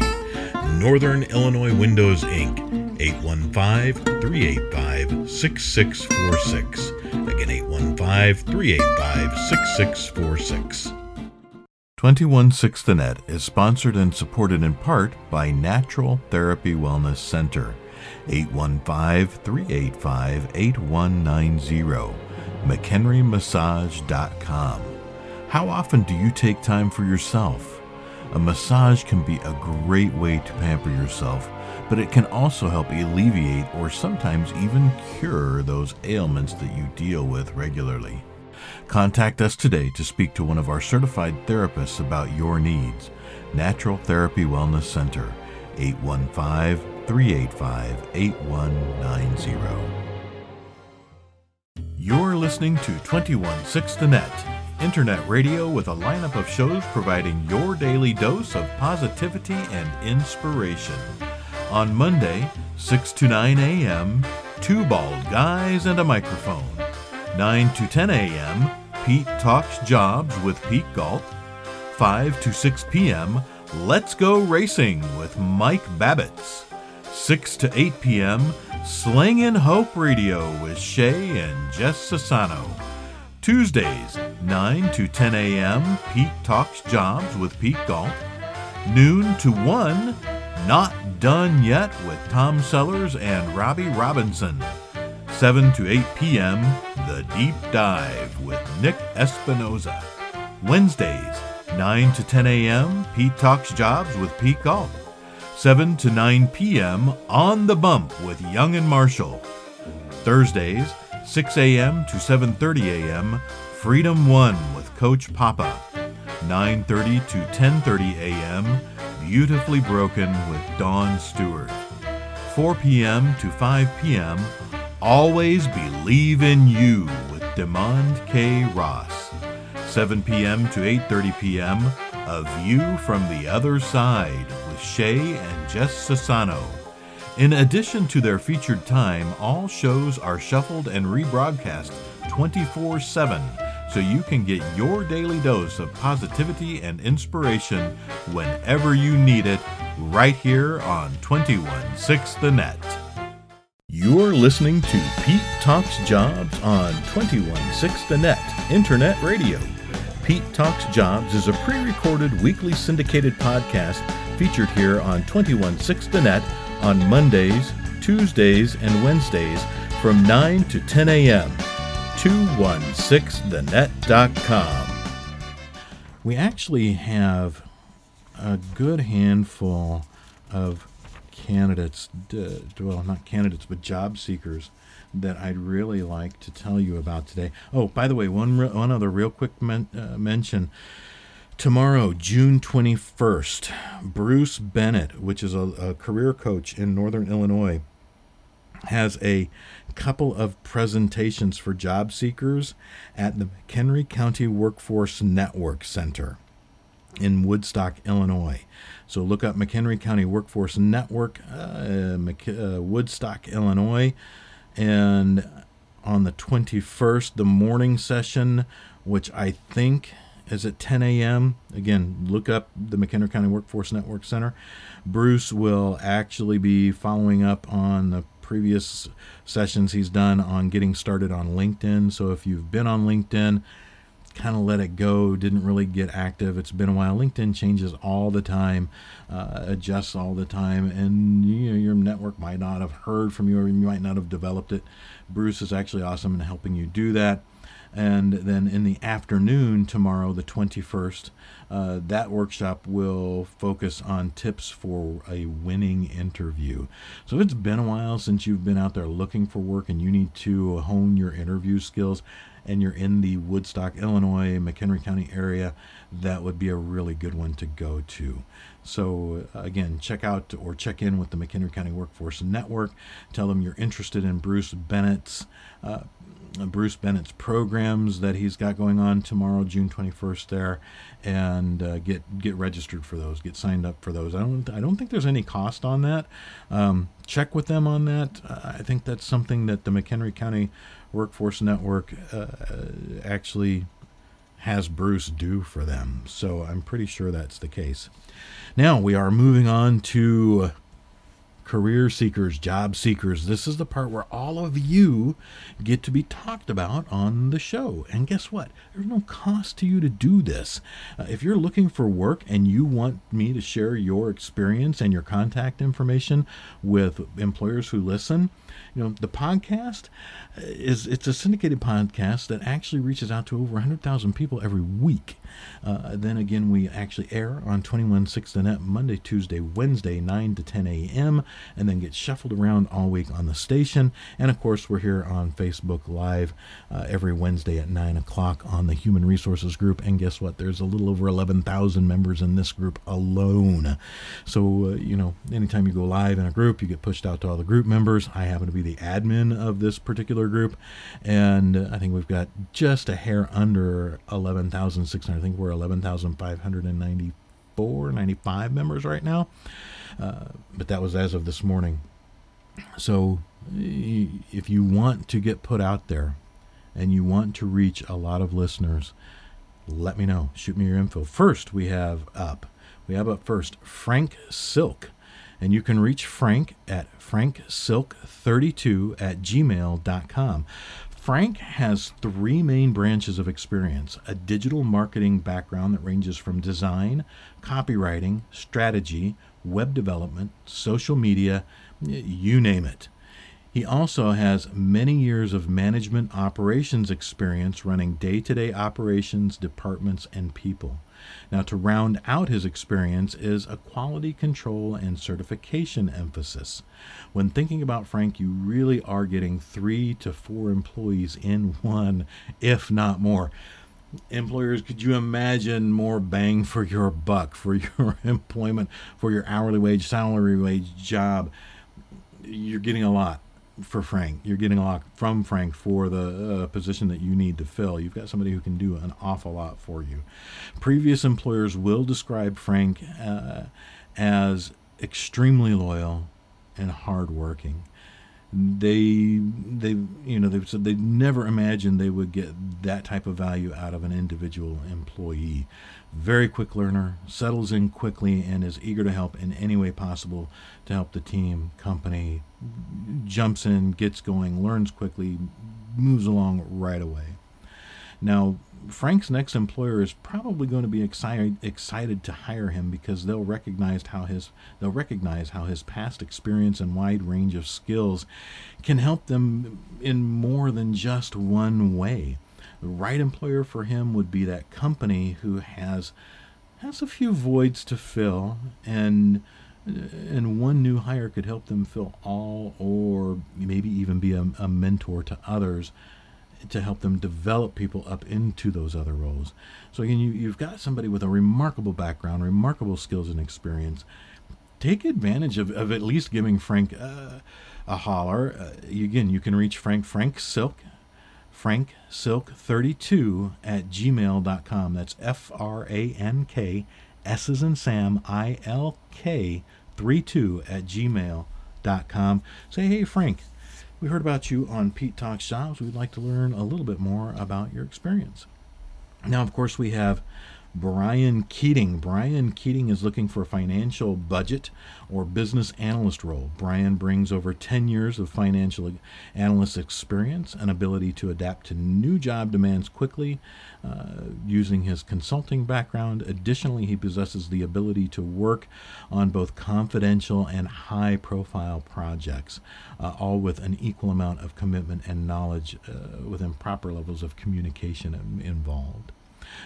Speaker 1: Northern Illinois Windows Inc. 815 385 6646. Again, 815 385 6646. 216 The Net is sponsored and supported in part by Natural Therapy Wellness Center. 815 385 8190. McHenryMassage.com. How often do you take time for yourself? A massage can be a great way to pamper yourself, but it can also help alleviate or sometimes even cure those ailments that you deal with regularly. Contact us today to speak to one of our certified therapists about your needs. Natural Therapy Wellness Center, 815 385 8190. You're listening to 216 The Net, internet radio with a lineup of shows providing your daily dose of positivity and inspiration. On Monday, 6 to 9 a.m., two bald guys and a microphone. 9 to 10 a.m., Pete Talks Jobs with Pete Gault. 5 to 6 p.m., Let's Go Racing with Mike Babbitts. 6 to 8 p.m., Slingin' Hope Radio with Shay and Jess Sassano. Tuesdays, 9 to 10 a.m., Pete Talks Jobs with Pete Gault. Noon to 1, Not Done Yet with Tom Sellers and Robbie Robinson. 7 to 8 p.m., The Deep Dive with Nick Espinoza. Wednesdays, 9 to 10 a.m., Pete Talks Jobs with Pete Gault. 7 to 9 p.m., On the Bump with Young and Marshall. Thursdays, 6 a.m. to 7:30 a.m., Freedom 1 with Coach Papa. 9:30 to 10:30 a.m., Beautifully Broken with Dawn Stewart. 4 p.m. to 5 p.m., Always Believe in You with Demond K. Ross. 7 p.m. to 8:30 p.m., A View from the Other Side with Shay and Jess Sassano. In addition to their featured time, all shows are shuffled and rebroadcast 24 7 so you can get your daily dose of positivity and inspiration whenever you need it right here on 216 The Net. You're listening to Pete Talks Jobs on 216 The Net Internet Radio. Pete Talks Jobs is a pre recorded weekly syndicated podcast featured here on 216 The Net on Mondays, Tuesdays, and Wednesdays from 9 to 10 a.m. 216thenet.com. We actually have a good handful of candidates, well, not candidates, but job seekers that I'd really like to tell you about today. Oh, by the way, one, one other real quick men, uh, mention. Tomorrow, June 21st, Bruce Bennett, which is a, a career coach in Northern Illinois, has a couple of presentations for job seekers at the McHenry County Workforce Network Center in Woodstock, Illinois. So look up McHenry County Workforce Network, uh, uh, Woodstock, Illinois. And on the 21st, the morning session, which I think is at 10 a.m. Again, look up the McHenry County Workforce Network Center. Bruce will actually be following up on the previous sessions he's done on getting started on LinkedIn. So if you've been on LinkedIn, kind of let it go, didn't really get active. It's been a while. LinkedIn changes all the time, uh, adjusts all the time, and you know, your network might not have heard from you or you might not have developed it. Bruce is actually awesome in helping you do that. And then in the afternoon, tomorrow, the 21st, uh, that workshop will focus on tips for a winning interview. So it's been a while since you've been out there looking for work and you need to hone your interview skills and you're in the Woodstock, Illinois, McHenry County area, that would be a really good one to go to. So, uh, again, check out or check in with the McHenry County Workforce Network. Tell them you're interested in Bruce Bennett's uh, Bruce Bennett's programs that he's got going on tomorrow, June 21st, there, and uh, get get registered for those, get signed up for those. I don't I don't think there's any cost on that. Um, check with them on that. I think that's something that the McHenry County Workforce Network uh, actually has Bruce do for them. So I'm pretty sure that's the case. Now we are moving on to career seekers, job seekers. This is the part where all of you get to be talked about on the show. And guess what? There's no cost to you to do this. Uh, if you're looking for work and you want me to share your experience and your contact information with employers who listen, you know the podcast is it's a syndicated podcast that actually reaches out to over 100000 people every week. Uh, then again we actually air on 216 net monday tuesday wednesday 9 to 10 a.m and then get shuffled around all week on the station. And of course we're here on facebook live uh, every wednesday at 9 o'clock on the human resources group. And guess what? There's a little over 11000 members in this group alone. So uh, you know anytime you go live in a group you get pushed out to all the group members. I happen to be the admin of this particular group, and I think we've got just a hair under 11,600. I think we're 11,594, 95 members right now, uh, but that was as of this morning. So if you want to get put out there and you want to reach a lot of listeners, let me know. Shoot me your info. First, we have up. We have up first Frank Silk. And you can reach Frank at franksilk32 at gmail.com. Frank has three main branches of experience a digital marketing background that ranges from design, copywriting, strategy, web development, social media, you name it. He also has many years of management operations experience running day to day operations, departments, and people. Now, to round out his experience is a quality control and certification emphasis. When thinking about Frank, you really are getting three to four employees in one, if not more. Employers, could you imagine more bang for your buck, for your employment, for your hourly wage, salary wage job? You're getting a lot for Frank. You're getting a lot from Frank for the uh, position that you need to fill. You've got somebody who can do an awful lot for you. Previous employers will describe Frank uh, as extremely loyal and hardworking. They, they, you know, they said they never imagined they would get that type of value out of an individual employee very quick learner, settles in quickly, and is eager to help in any way possible to help the team, company, jumps in, gets going, learns quickly, moves along right away. Now, Frank's next employer is probably going to be excited excited to hire him because they'll recognize how his they'll recognize how his past experience and wide range of skills can help them in more than just one way. The right employer for him would be that company who has has a few voids to fill and and one new hire could help them fill all or maybe even be a, a mentor to others to help them develop people up into those other roles. So again, you, you've got somebody with a remarkable background, remarkable skills and experience. Take advantage of, of at least giving Frank uh, a holler. Uh, again, you can reach Frank Frank Silk Frank Silk 32 at gmail.com. That's F R A N K S is in Sam I L K 32 at gmail.com. Say, hey, Frank, we heard about you on Pete Talks Jobs. We'd like to learn a little bit more about your experience. Now, of course, we have Brian Keating. Brian Keating is looking for a financial budget or business analyst role. Brian brings over 10 years of financial analyst experience and ability to adapt to new job demands quickly uh, using his consulting background. Additionally, he possesses the ability to work on both confidential and high profile projects, uh, all with an equal amount of commitment and knowledge uh, within proper levels of communication involved.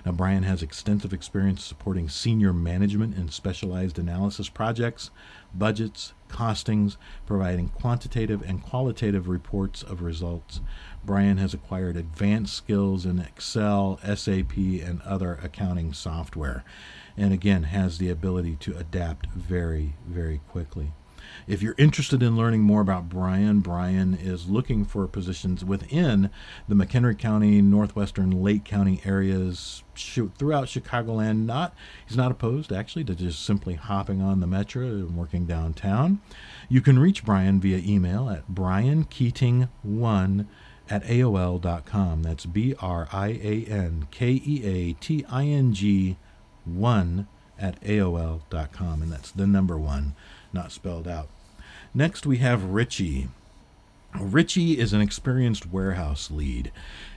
Speaker 1: Now, Brian has extensive experience supporting senior management in specialized analysis projects, budgets, costings, providing quantitative and qualitative reports of results. Brian has acquired advanced skills in Excel, SAP, and other accounting software, and again has the ability to adapt very, very quickly. If you're interested in learning more about Brian, Brian is looking for positions within the McHenry County, Northwestern Lake County areas throughout Chicagoland. Not he's not opposed actually to just simply hopping on the metro and working downtown. You can reach Brian via email at briankeating1 at AOL.com. That's B R I A N K E A T I N G 1 at AOL.com. And that's the number one not spelled out. Next, we have Richie. Richie is an experienced warehouse lead,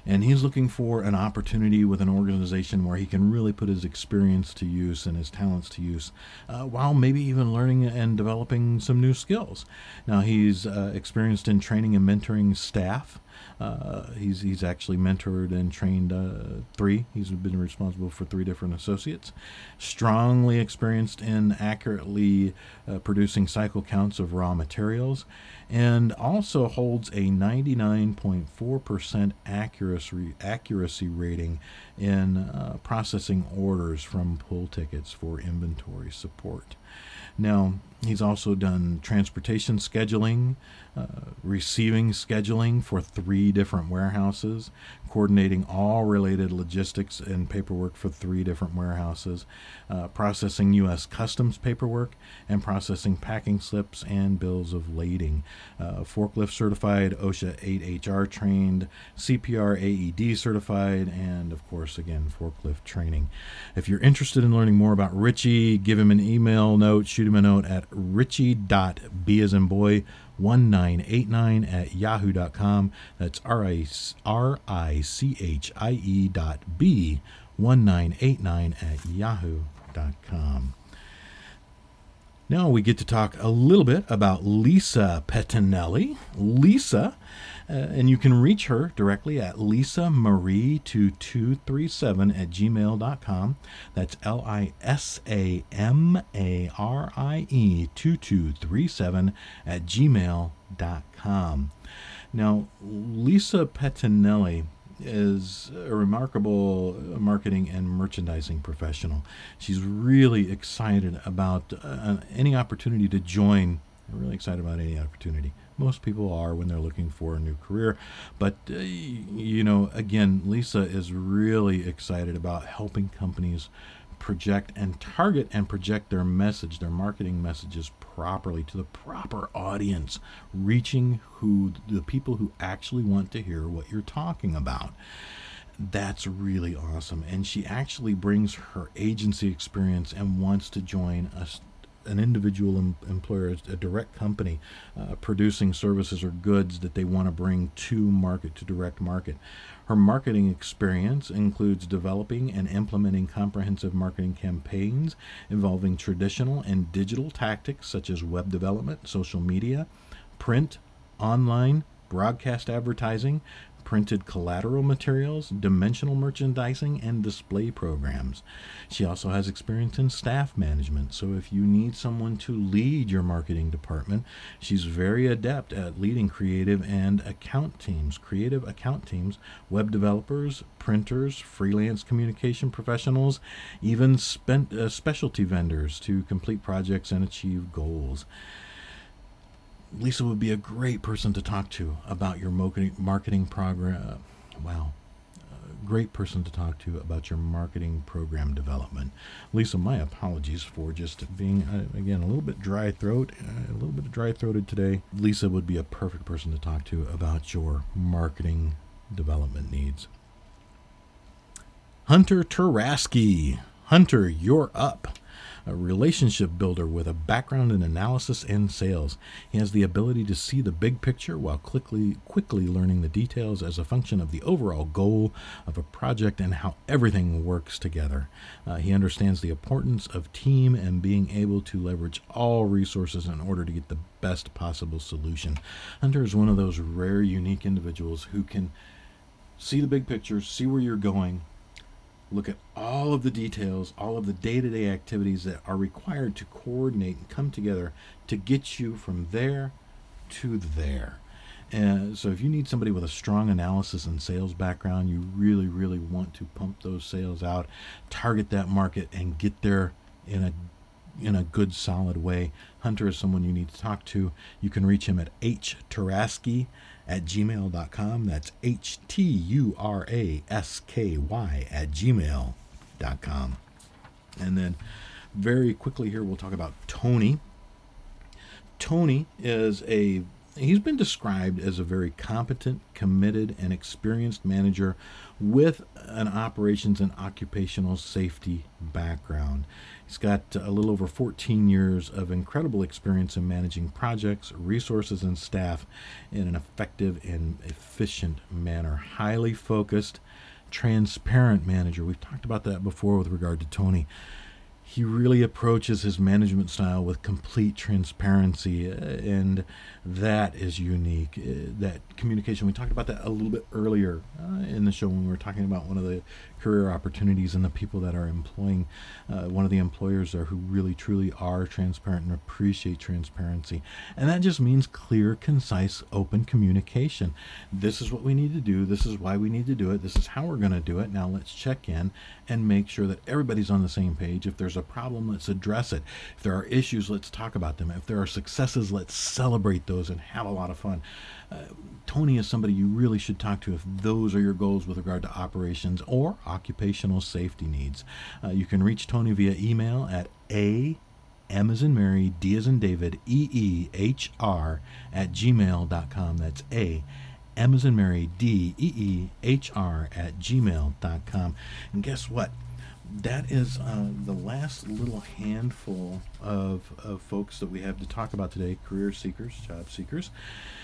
Speaker 1: and he's looking for an opportunity with an organization where he can really put his experience to use and his talents to use, uh, while maybe even learning and developing some new skills. Now, he's uh, experienced in training and mentoring staff. Uh, he's he's actually mentored and trained uh, three. He's been responsible for three different associates. Strongly experienced in accurately uh, producing cycle counts of raw materials, and also holds a 99.4% accuracy accuracy rating in uh, processing orders from pull tickets for inventory support. Now, he's also done transportation scheduling, uh, receiving scheduling for three different warehouses, coordinating all related logistics and paperwork for three different warehouses, uh, processing U.S. Customs paperwork, and processing packing slips and bills of lading. Uh, forklift certified, OSHA 8HR trained, CPR AED certified, and of course, again, forklift training. If you're interested in learning more about Richie, give him an email note, shoot him a note at richie.b as in boy 1989 at yahoo.com. That's R I C H I E dot B 1989 at yahoo.com. Now we get to talk a little bit about Lisa Pettinelli. Lisa, uh, and you can reach her directly at lisamarie2237 at gmail.com. That's L I S A M A R I E 2237 at gmail.com. Now, Lisa Pettinelli is a remarkable marketing and merchandising professional. She's really excited about uh, any opportunity to join. I'm Really excited about any opportunity. Most people are when they're looking for a new career. But, uh, you know, again, Lisa is really excited about helping companies project and target and project their message, their marketing messages properly to the proper audience, reaching who the people who actually want to hear what you're talking about. That's really awesome. And she actually brings her agency experience and wants to join us an individual em- employer, a direct company uh, producing services or goods that they want to bring to market, to direct market. Her marketing experience includes developing and implementing comprehensive marketing campaigns involving traditional and digital tactics such as web development, social media, print, online, broadcast advertising, printed collateral materials, dimensional merchandising, and display programs. She also has experience in staff management, so if you need someone to lead your marketing department, she's very adept at leading creative and account teams, creative account teams, web developers, printers, freelance communication professionals, even spent, uh, specialty vendors to complete projects and achieve goals. Lisa would be a great person to talk to about your marketing marketing program. Wow, great person to talk to about your marketing program development. Lisa, my apologies for just being uh, again a little bit dry throat, uh, a little bit dry throated today. Lisa would be a perfect person to talk to about your marketing development needs. Hunter Turasky. Hunter, you're up a relationship builder with a background in analysis and sales. He has the ability to see the big picture while quickly quickly learning the details as a function of the overall goal of a project and how everything works together. Uh, he understands the importance of team and being able to leverage all resources in order to get the best possible solution. Hunter is one of those rare, unique individuals who can see the big picture, see where you're going, look at all of the details, all of the day to day activities that are required to coordinate and come together to get you from there to there. And so, if you need somebody with a strong analysis and sales background, you really, really want to pump those sales out, target that market, and get there in a in a good, solid way. Hunter is someone you need to talk to. You can reach him at h Turasky at gmail.com. That's H T U R A S K Y at gmail.com. And then, very quickly here, we'll talk about Tony. Tony is a he's been described as a very competent, committed, and experienced manager with an operations and occupational safety background. He's got a little over 14 years of incredible experience in managing projects, resources, and staff in an effective and efficient manner. Highly focused, transparent manager. We've talked about that before with regard to Tony he really approaches his management style with complete transparency, uh, and that is unique. Uh, that communication, we talked about that a little bit earlier uh, in the show when we were talking about one of the career opportunities and the people that are employing uh, one of the employers there who really truly are transparent and appreciate transparency. And that just means clear, concise, open communication. This is what we need to do. This is why we need to do it. This is how we're going to do it. Now let's check in and make sure that everybody's on the same page. If there's a problem, let's address it. If there are issues, let's talk about them. If there are successes, let's celebrate those and have a lot of fun. Uh, Tony is somebody you really should talk to if those are your goals with regard to operations or occupational safety needs. Uh, you can reach Tony via email at a M as in Mary, D as in David, E E H R at gmail.com. That's A M as in Mary, D E E H R at gmail.com. And guess what? that is uh, the last little handful of, of folks that we have to talk about today career seekers, job seekers.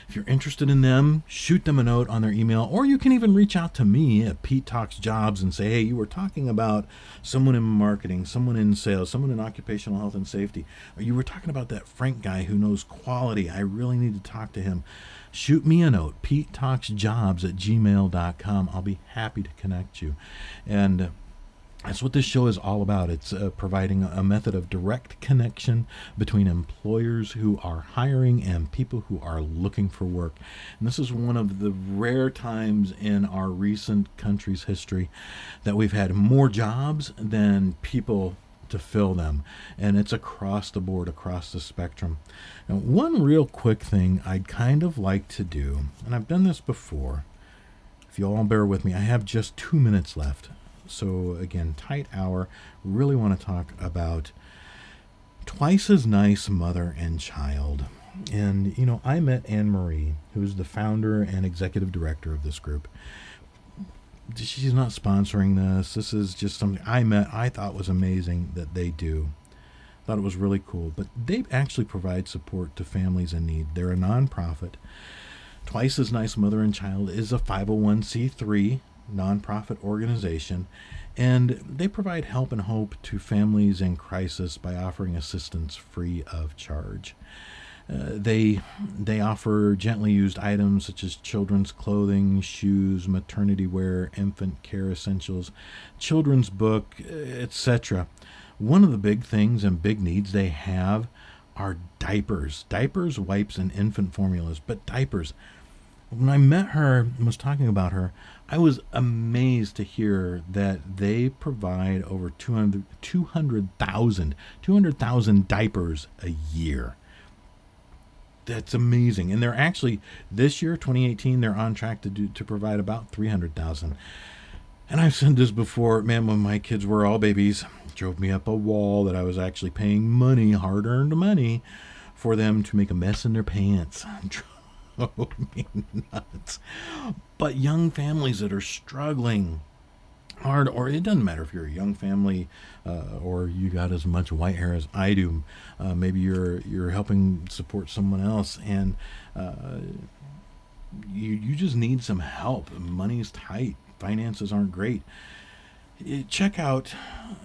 Speaker 1: If you're interested in them, shoot them a note on their email, or you can even reach out to me at Pete Talks Jobs and say, hey, you were talking about someone in marketing, someone in sales, someone in occupational health and safety, or you were talking about that Frank guy who knows quality. I really need to talk to him. Shoot me a note, Pete Talks Jobs at gmail.com. I'll be happy to connect you. And uh, that's what this show is all about. It's uh, providing a method of direct connection between employers who are hiring and people who are looking for work. And this is one of the rare times in our recent country's history that we've had more jobs than people to fill them. And it's across the board, across the spectrum. Now, one real quick thing I'd kind of like to do, and I've done this before. If you all bear with me, I have just two minutes left. So, again, tight hour. Really want to talk about twice as nice mother and child. And, you know, I met Anne Marie, who's the founder and executive director of this group. She's not sponsoring this. This is just something I met, I thought was amazing that they do. Thought it was really cool. But they actually provide support to families in need. They're a nonprofit. Twice as Nice Mother and Child is a 501c3 nonprofit organization, and they provide help and hope to families in crisis by offering assistance free of charge. Uh, they they offer gently used items such as children's clothing, shoes, maternity wear, infant care essentials, children's book, etc. One of the big things and big needs they have are diapers, diapers, wipes, and infant formulas. But diapers. When I met her and was talking about her, I was amazed to hear that they provide over 200,000 200, 200, diapers a year. That's amazing. And they're actually, this year, 2018, they're on track to, do, to provide about 300,000. And I've said this before, man, when my kids were all babies, drove me up a wall that I was actually paying money, hard earned money, for them to make a mess in their pants. drove me nuts. But young families that are struggling hard, or it doesn't matter if you're a young family uh, or you got as much white hair as I do. Uh, maybe you're you're helping support someone else, and uh, you you just need some help. Money's tight, finances aren't great. Check out,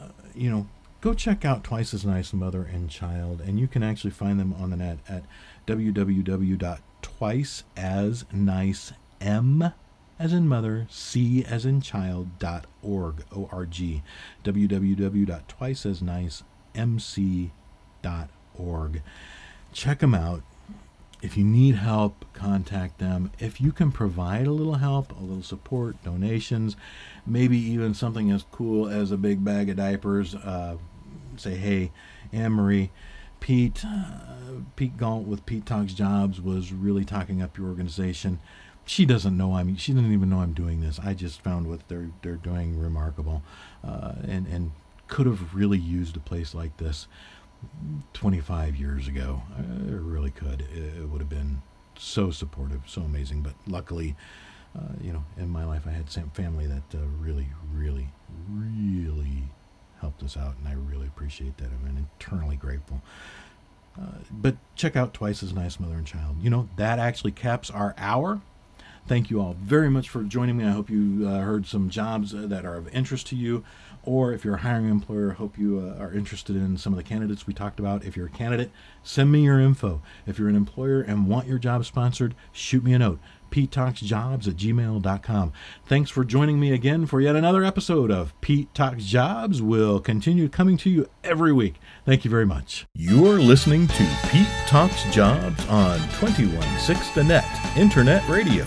Speaker 1: uh, you know, go check out Twice as Nice Mother and Child, and you can actually find them on the net at www twice as nice m as in mother, c as in child dot org o r g www.twiceasnicemc dot org. Check them out. If you need help, contact them. If you can provide a little help, a little support, donations, maybe even something as cool as a big bag of diapers, uh, say, hey, Anne Marie, Pete, uh, Pete Gault with Pete Talks Jobs was really talking up your organization. She doesn't know I'm. She doesn't even know I'm doing this. I just found what they're they're doing remarkable, uh, and and could have really used a place like this 25 years ago. Uh, it really could. It, would have been so supportive, so amazing. But luckily, uh, you know, in my life, I had some family that uh, really, really, really helped us out, and I really appreciate that. I'm eternally grateful. Uh, but check out Twice as Nice Mother and Child. You know, that actually caps our hour. Thank you all very much for joining me. I hope you uh, heard some jobs uh, that are of interest to you. Or if you're a hiring employer, hope you uh, are interested in some of the candidates we talked about. If you're a candidate, send me your info. If you're an employer and want your job sponsored, shoot me a note petetalksjobs at gmail.com. Thanks for joining me again for yet another episode of Pete Talks Jobs. We'll continue coming to you every week. Thank you very much. You're listening to Pete Talks Jobs on 216 The Net Internet Radio.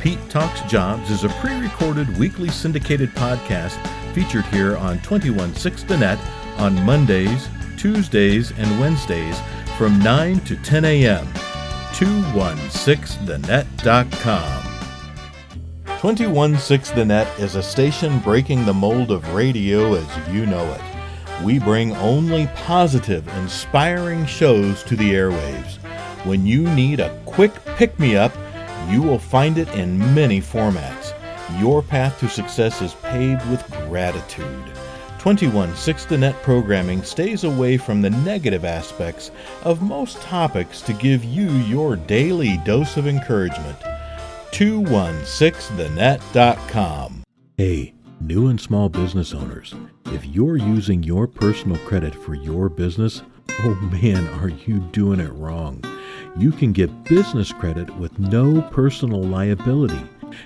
Speaker 1: Pete Talks Jobs is a pre recorded weekly syndicated podcast featured here on 216 The Net on Mondays, Tuesdays, and Wednesdays from 9 to 10 a.m. 216thenet.com. 216 The Net is a station breaking the mold of radio as you know it. We bring only positive, inspiring shows to the airwaves. When you need a quick pick me up, you will find it in many formats. Your path to success is paved with gratitude. 21 Six the Net programming stays away from the negative aspects of most topics to give you your daily dose of encouragement. 216thenet.com. Hey, new and small business owners, if you're using your personal credit for your business, oh man, are you doing it wrong? You can get business credit with no personal liability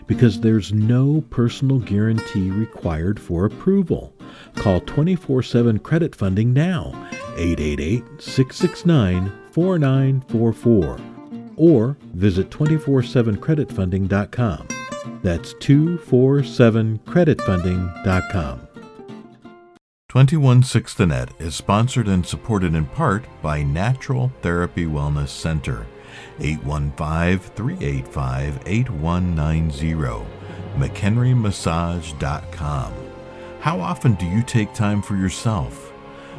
Speaker 1: because there's no personal guarantee required for approval. Call 24 7 Credit Funding now, 888 669 4944, or visit 247creditfunding.com. That's 247creditfunding.com. 216 The Net is sponsored and supported in part by Natural Therapy Wellness Center. 815 385 8190. McHenryMassage.com. How often do you take time for yourself?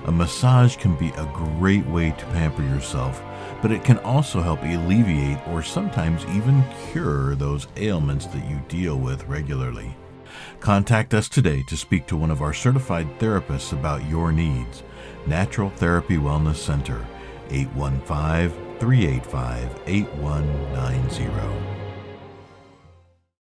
Speaker 1: A massage can be a great way to pamper yourself, but it can also help alleviate or sometimes even cure those ailments that you deal with regularly. Contact us today to speak to one of our certified therapists about your needs. Natural Therapy Wellness Center, 815 385 8190.